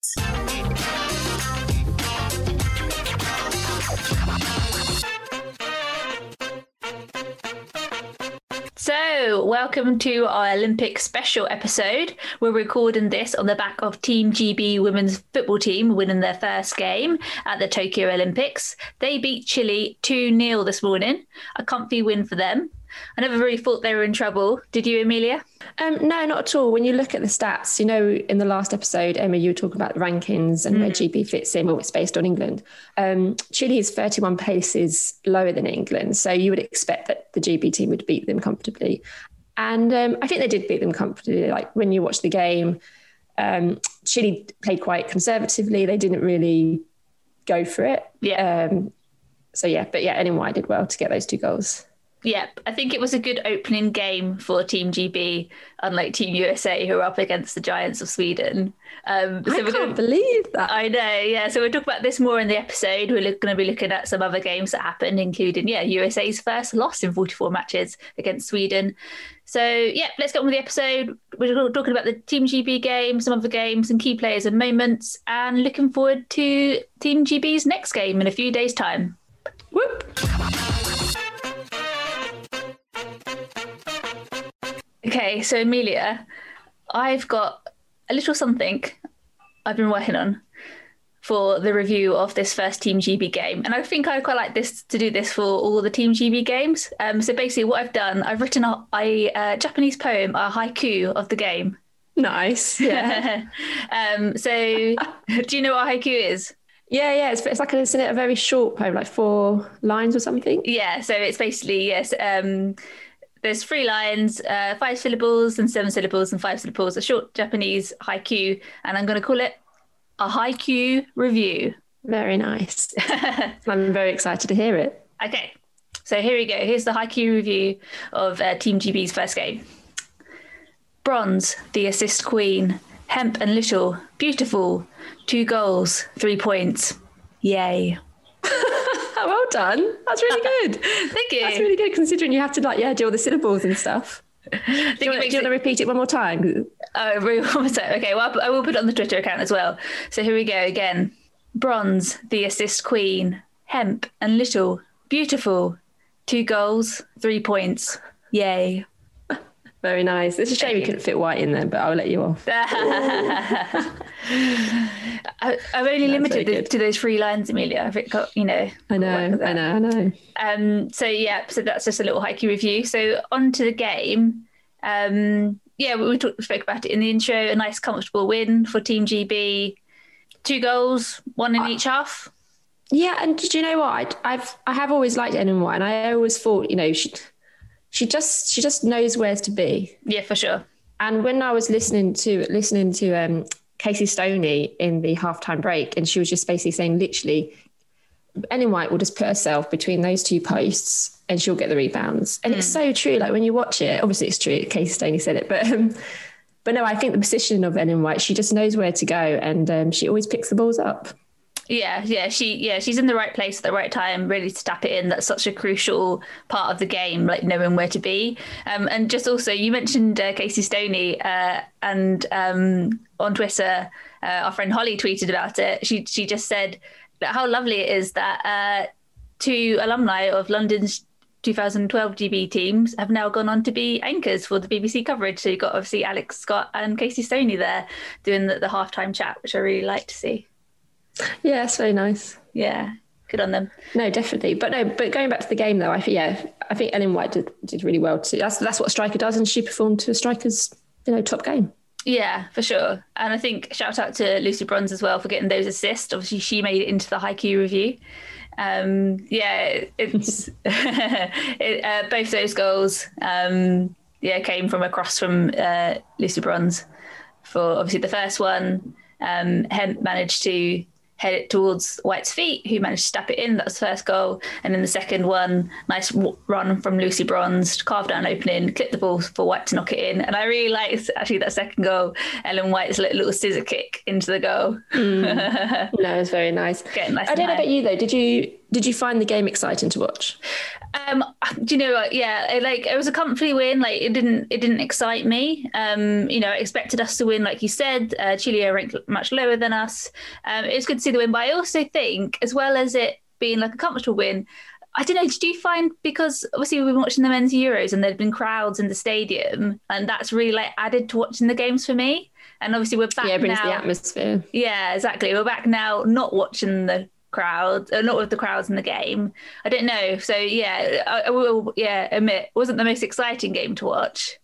So, welcome to our Olympic special episode. We're recording this on the back of Team GB women's football team winning their first game at the Tokyo Olympics. They beat Chile 2 0 this morning, a comfy win for them. I never really thought they were in trouble. Did you, Amelia? Um, no, not at all. When you look at the stats, you know, in the last episode, Emma, you were talking about the rankings and mm. where GB fits in. Well, it's based on England. Um, Chile is 31 places lower than England. So you would expect that the GB team would beat them comfortably. And um, I think they did beat them comfortably. Like when you watch the game, um, Chile played quite conservatively. They didn't really go for it. Yeah. Um, so yeah, but yeah, NY did well to get those two goals. Yep, I think it was a good opening game for Team GB, unlike Team USA, who are up against the Giants of Sweden. Um, so I we're can't gonna, believe that. I know, yeah. So we'll talk about this more in the episode. We're going to be looking at some other games that happened, including yeah, USA's first loss in 44 matches against Sweden. So yeah, let's get on with the episode. We're talking about the Team GB game, some other games, and key players and moments, and looking forward to Team GB's next game in a few days' time. Whoop. Okay, so Amelia, I've got a little something I've been working on for the review of this first Team GB game, and I think I quite like this to do this for all the Team GB games. Um, so basically, what I've done, I've written a, a, a Japanese poem, a haiku of the game. Nice. Yeah. um, so, do you know what haiku is? Yeah, yeah. It's, it's like a, isn't it a very short poem, like four lines or something? Yeah. So it's basically yes. Um, there's three lines, uh, five syllables and seven syllables and five syllables, a short Japanese haiku, and I'm going to call it a haiku review. Very nice. I'm very excited to hear it. Okay, so here we go. Here's the haiku review of uh, Team GB's first game. Bronze, the assist queen. Hemp and Little, beautiful. Two goals, three points. Yay. Oh, well done. That's really good. Thank you. That's really good considering you have to like yeah do all the syllables and stuff. do you, want, do you want to repeat it one more time? Oh, one more time. Okay, well, I will put it on the Twitter account as well. So here we go again. Bronze, the assist queen. Hemp and Little, beautiful. Two goals, three points. Yay. Very nice. It's a shame you couldn't fit white in there, but I'll let you off. I, have only limited to those three lines, Amelia. I've got, you know. I know, I know, I know. Um, so yeah, so that's just a little haiku review. So on to the game. Um, yeah, we, we, talked, spoke about it in the intro. A nice, comfortable win for Team GB. Two goals, one in each half. Yeah, and did you know what? I, I've I have always liked NY, and I always thought, you know, she she just she just knows where to be. Yeah, for sure. And when I was listening to listening to um, Casey Stoney in the halftime break, and she was just basically saying, literally, Ellen White will just put herself between those two posts, and she'll get the rebounds. And mm. it's so true. Like when you watch it, obviously it's true. Casey Stoney said it, but. Um, but no, I think the position of Ellen White, she just knows where to go, and um, she always picks the balls up. Yeah, yeah, she yeah, she's in the right place at the right time, really to tap it in. That's such a crucial part of the game, like knowing where to be. Um, and just also, you mentioned uh, Casey Stoney, uh, and um, on Twitter, uh, our friend Holly tweeted about it. She she just said how lovely it is that uh, two alumni of London's 2012 GB teams have now gone on to be anchors for the BBC coverage. So you've got obviously Alex Scott and Casey Stoney there doing the, the halftime chat, which I really like to see. Yeah, it's very nice. Yeah, good on them. No, definitely. But no, but going back to the game though, I think yeah, I think Ellen White did, did really well too. That's that's what a striker does, and she performed to a striker's you know top game. Yeah, for sure. And I think shout out to Lucy Bronze as well for getting those assists. Obviously, she made it into the haiku review. Um, yeah, it's it, uh, both those goals. Um, yeah, came from across from uh, Lucy Bronze. For obviously the first one, um, Hemp managed to head it towards White's feet, who managed to step it in. That was the first goal. And then the second one, nice run from Lucy Bronze to carve down opening, clip the ball for White to knock it in. And I really liked actually that second goal, Ellen White's little scissor kick into the goal. Mm. no, it was very nice. Getting nice I don't know about you though. Did you did you find the game exciting to watch? Um, do you know what? Yeah, it, like it was a comfy win. Like it didn't it didn't excite me. Um, you know, I expected us to win, like you said. Uh, Chile are ranked much lower than us. Um, it was good to see the win, but I also think, as well as it being like a comfortable win, I don't know. Did you find because obviously we've been watching the men's Euros and there'd been crowds in the stadium, and that's really like added to watching the games for me. And obviously we're back yeah, it brings now. the atmosphere. Yeah, exactly. We're back now, not watching the crowd, uh, not with the crowds in the game. I don't know. So yeah, I, I will. Yeah, admit wasn't the most exciting game to watch.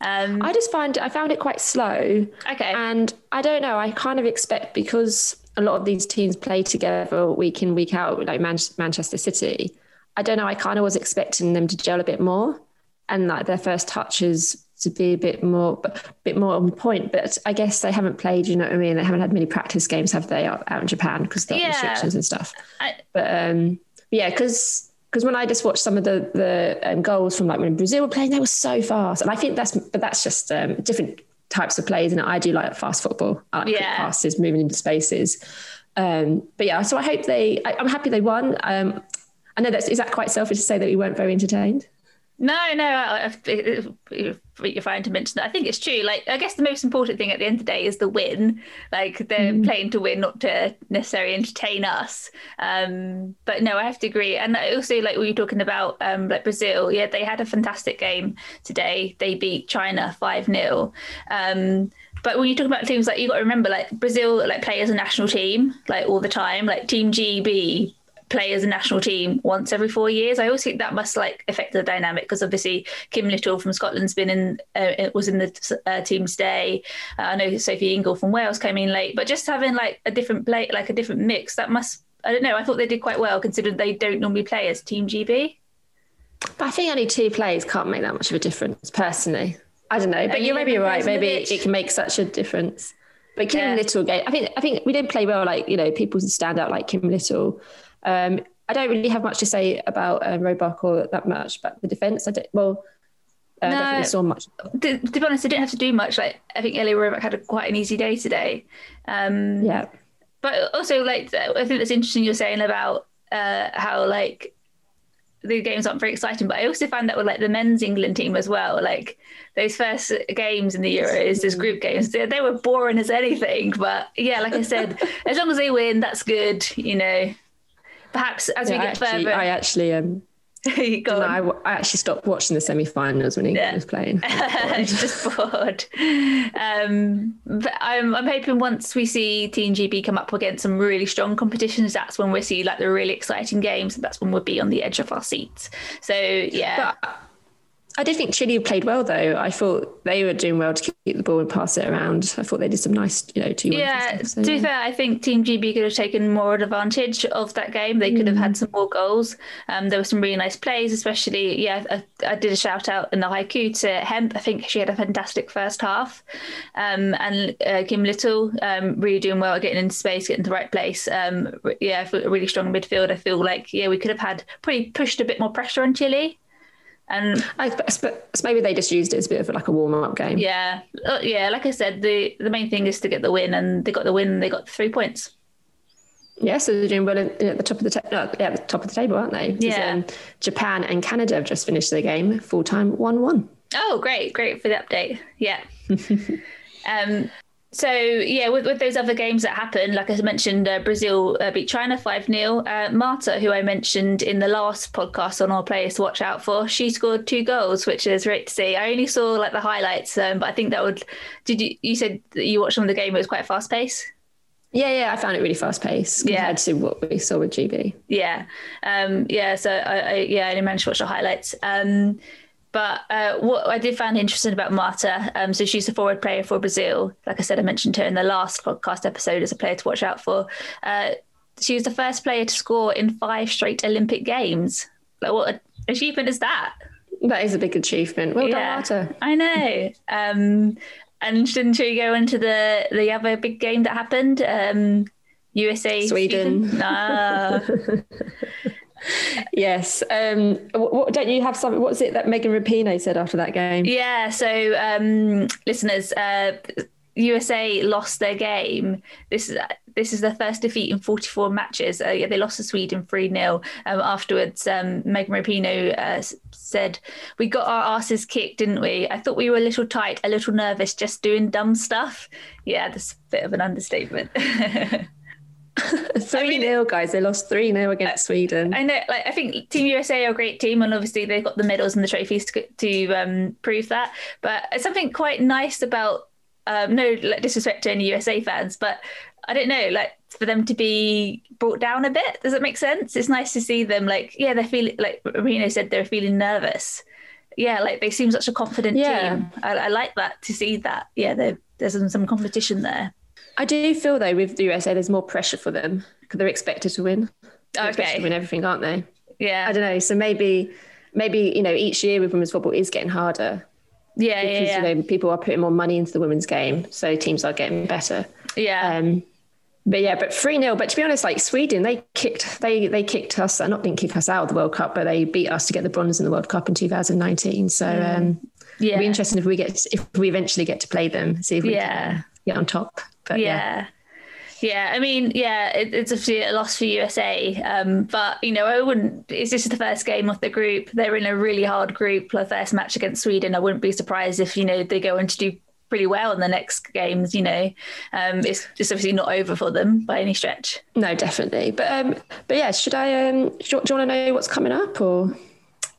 Um, I just find I found it quite slow. Okay. And I don't know. I kind of expect because a lot of these teams play together week in week out, like Man- Manchester City. I don't know. I kind of was expecting them to gel a bit more, and like their first touches to be a bit more, a bit more on point. But I guess they haven't played. You know what I mean? They haven't had many practice games, have they, out, out in Japan because of the Yeah. restrictions and stuff. I- but um, yeah, because because when I just watched some of the the um, goals from like when Brazil were playing, they were so fast, and I think that's but that's just um, different types of plays, and I do like fast football. I like Yeah. passes, moving into spaces. Um, but yeah, so I hope they. I, I'm happy they won. Um, I know that's is that quite selfish to say that we weren't very entertained. No, no, I, I, it- it- you're fine to mention that. I think it's true. Like, I guess the most important thing at the end of the day is the win. Like, they're playing to win, not to necessarily entertain us. Um, but no, I have to agree. And also, like, we were talking about, um, like Brazil. Yeah, they had a fantastic game today. They beat China five 0 um, but when you talk about teams, like you got to remember, like Brazil, like play as a national team, like all the time. Like Team GB play as a national team once every four years. I always think that must like affect the dynamic because obviously Kim Little from Scotland's been in uh, was in the uh, team today. Uh, I know Sophie Ingle from Wales came in late, but just having like a different play, like a different mix, that must. I don't know. I thought they did quite well considering they don't normally play as Team GB. But I think only two plays can't make that much of a difference, personally. I don't know, but maybe you're eleven right. players Maybe it can make such a difference. But Kim Yeah. Little I think I think we did play well. Like you know, people stand out like Kim Little. Um, I don't really have much to say about um, Roebuck or that much, but the defense. I don't, well, uh, I don't think No. we saw much. To, to be honest, I didn't have to do much. Like I think Ellie Roebuck had a, quite an easy day today. Um, Yeah, but also like I think it's interesting you're saying about uh, how like the games aren't very exciting. But I also found that with like the men's England team as well. Like those first games in the Euros, those group games, they, they were boring as anything. But yeah, like I said, as long as they win, that's good. You know, perhaps as Yeah, we I get actually, further, I actually, um, go no, on. I, I actually stopped watching the semi-finals when England Yeah. was playing. just bored. Um, but I'm I'm hoping once we see Team GB come up against some really strong competitions, that's when we see like the really exciting games. and That's when we'll be on the edge of our seats. So yeah, But I did think Chile played well, though. I thought they were doing well to keep the ball and pass it around. I thought they did some nice, you know, two. yeah. Stuff, so, to be yeah. fair, I think Team GB could have taken more advantage of that game. They could have Mm. had some more goals. Um, there were some really nice plays, especially yeah. I, I did a shout out in the haiku to Hemp. I think she had a fantastic first half, um, and uh, Kim Little um, really doing well, getting into space, getting to the right place. Um, yeah, a really strong midfield. I feel like yeah, we could have had probably pushed a bit more pressure on Chile. And I suppose maybe they just used it as a bit of like a warm up game. yeah, uh, yeah, like I said, the the main thing is to get the win, and they got the win. They got three points. Yeah, so they're doing well at the top of the ta- no, yeah, at the top of the table, aren't they? Yeah. Japan and Canada have just finished their game full time, one one. Oh, great, great for the update. Yeah. um, so yeah, with, with those other games that happened, like I mentioned, uh, Brazil uh, beat China five 0 uh, Marta, who I mentioned in the last podcast on our players to watch out for, she scored two goals, which is great to see. I only saw like the highlights, um, but I think that would. Did you? You said that you watched some of the game; it was quite fast paced. Yeah, yeah, I found it really fast paced Yeah. compared to what we saw with GB. Yeah, um, yeah. So I, I yeah, I only managed to watch the highlights. Um, but uh, what I did find interesting about Marta, um, so she's a forward player for Brazil. Like I said, I mentioned her in the last podcast episode as a player to watch out for. Uh, she was the first player to score in five straight Olympic games. Like what achievement is that? That is a big achievement. Well done, Marta. I know. Um, and didn't she go into the the other big game that happened? Um, USA Sweden. Ah. Yes. Um, what, don't you have something? What's it that Megan Rapinoe said after that game? Yeah. So, um, listeners, uh, USA lost their game. This is this is their first defeat in 44 matches. Uh, yeah, they lost to Sweden 3 0. Um, afterwards, um, Megan Rapinoe uh, said, We got our asses kicked, didn't we? I thought we were a little tight, a little nervous, just doing dumb stuff. Yeah, that's a bit of an understatement. 3 0, guys. They lost 3 0 against Sweden. I know. Like, I think Team USA are a great team, and obviously they've got the medals and the trophies to, to um, prove that. But it's something quite nice about um, no like, disrespect to any USA fans, but I don't know, like for them to be brought down a bit. Does it make sense? It's nice to see them like, yeah, they're feeling like Reno said they're feeling nervous. Yeah, like they seem such a confident yeah. team. I, I, like that to see that. Yeah, there's some, some competition there. I do feel though with the USA, there's more pressure for them because they're expected to win. They're okay. Expected to win everything, aren't they? Yeah. I don't know. So maybe, maybe you know, each year with women's football is getting harder. Yeah, because yeah, yeah. you know people are putting more money into the women's game, so teams are getting better. Yeah. Um, but yeah, but three 0 But to be honest, like Sweden, they kicked they they kicked us. Not didn't kick us out of the World Cup, but they beat us to get the bronze in the World Cup in 2019. So mm. um, yeah, it'll be interesting if we get if we eventually get to play them. See if we yeah. can get on top. But yeah. yeah. Yeah, I mean, yeah, it, it's obviously a loss for USA, um, but you know, I wouldn't. Is this the first game of the group? They're in a really hard group. The first match against Sweden, I wouldn't be surprised if you know they go on to do pretty well in the next games. You know, um, it's just obviously not over for them by any stretch. No, definitely. But um, but yeah, should I? Um, do, you, do you want to know what's coming up or?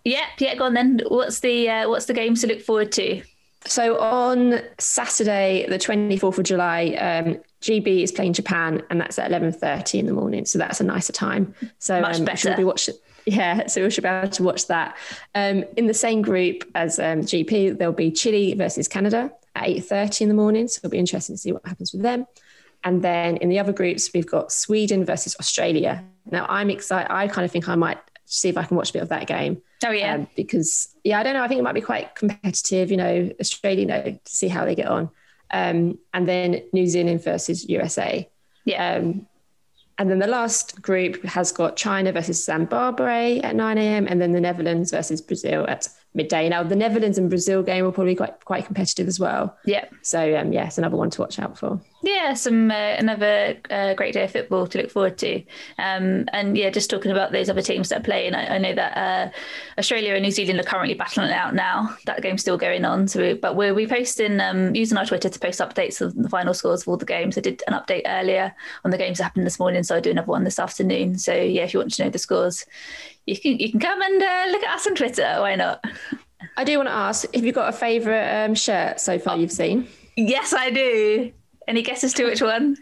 Yeah, yeah. Go on then. What's the uh, what's the games to look forward to? So on Saturday, the 24th of July, um, GB is playing Japan, and that's at 11:30 in the morning. So that's a nicer time. So much um, better. Be watching, yeah, so we should be able to watch that. Um, in the same group as um, GB, there'll be Chile versus Canada at 8:30 in the morning. So it'll be interesting to see what happens with them. And then in the other groups, we've got Sweden versus Australia. Now I'm excited. I kind of think I might see if I can watch a bit of that game. Oh yeah, um, because yeah, I don't know. I think it might be quite competitive. You know, Australia, you know, to see how they get on um, and then New Zealand versus USA. Yeah. Um, and then the last group has got China versus Zimbabwe at 9 a.m. and then the Netherlands versus Brazil at midday. Now, the Netherlands and Brazil game will probably be quite, quite competitive as well. Yeah. So, um, yeah, it's another one to watch out for. Yeah, some uh, another uh, great day of football to look forward to. Um, and yeah, just talking about those other teams that are playing, I, I know that uh, Australia and New Zealand are currently battling it out now. That game's still going on. So, we, but we're we posting um, using our Twitter to post updates of the final scores of all the games. I did an update earlier on the games that happened this morning, so I'll do another one this afternoon. So yeah, if you want to know the scores, you can you can come and uh, look at us on Twitter. Why not? I do want to ask: Have you got a favourite um, shirt so far you've seen? Yes, I do. Any guesses to which one?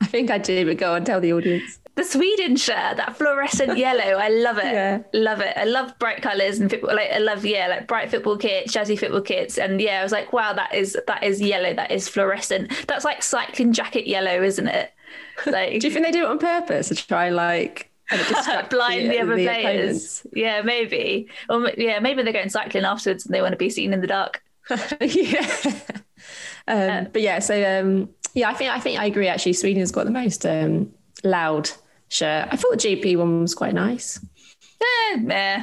I think I do, but go on, tell the audience. The Sweden shirt, that fluorescent yellow, I love it. Yeah. Love it. I love bright colours and football. Like I love, yeah, like bright football kits, jazzy football kits, and yeah, I was like, wow, that is that is yellow. That is fluorescent. That's like cycling jacket yellow, isn't it? Like, do you think they do it on purpose to try like blind the, the other the players? Opponents? Yeah, maybe. Or yeah, maybe they're going cycling afterwards and they want to be seen in the dark. yeah. Um, uh, but yeah, so um, yeah, I think I think I agree. Actually, Sweden has got the most um, loud shirt. I thought the GB one was quite nice. Eh, eh.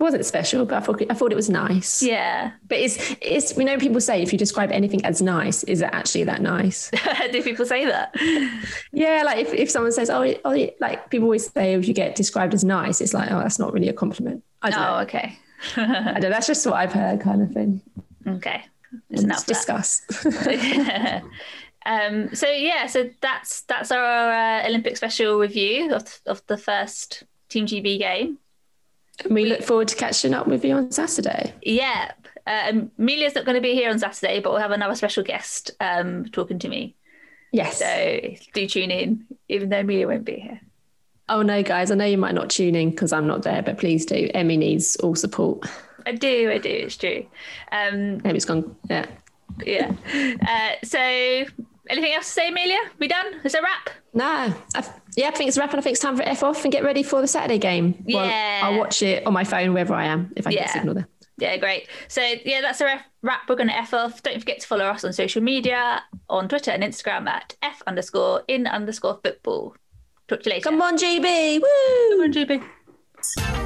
Wasn't special, but I thought I thought it was nice. Yeah, but it's it's we know people say if you describe anything as nice, is it actually that nice? Do people say that? Yeah, like if, if someone says, oh, oh, like people always say if you get described as nice, it's like oh, that's not really a compliment. I don't oh, know. okay. I don't. That's just what I've heard, kind of thing. Okay, let's discuss. Um, so yeah, so that's that's our uh, Olympic special review of of the first Team GB game. And we, look forward to catching up with you on Saturday. Yeah, uh, Amelia's not going to be here on Saturday, but we'll have another special guest um, talking to me. Yes. So do tune in, even though Amelia won't be here. Oh no, guys! I know you might not tune in because I'm not there, but please do. Emmy needs all support. I do. I do. It's true. Um, Emmy's gone. Yeah. Yeah. Uh, so anything else to say, Amelia? We done? Is it a wrap? No. I've, yeah, I think it's a wrap and I think it's time for F off and get ready for the Saturday game. Yeah. Well, I'll watch it on my phone wherever I am if I yeah. get signal there. Yeah, great. So yeah, that's a wrap. We're going to F off. Don't forget to follow us on social media, on Twitter and Instagram at F underscore in underscore football. Talk to you later. Come on, GB. Woo! Come on, GB.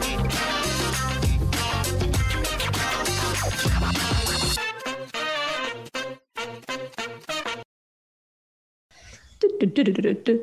Du-du-du-du-du.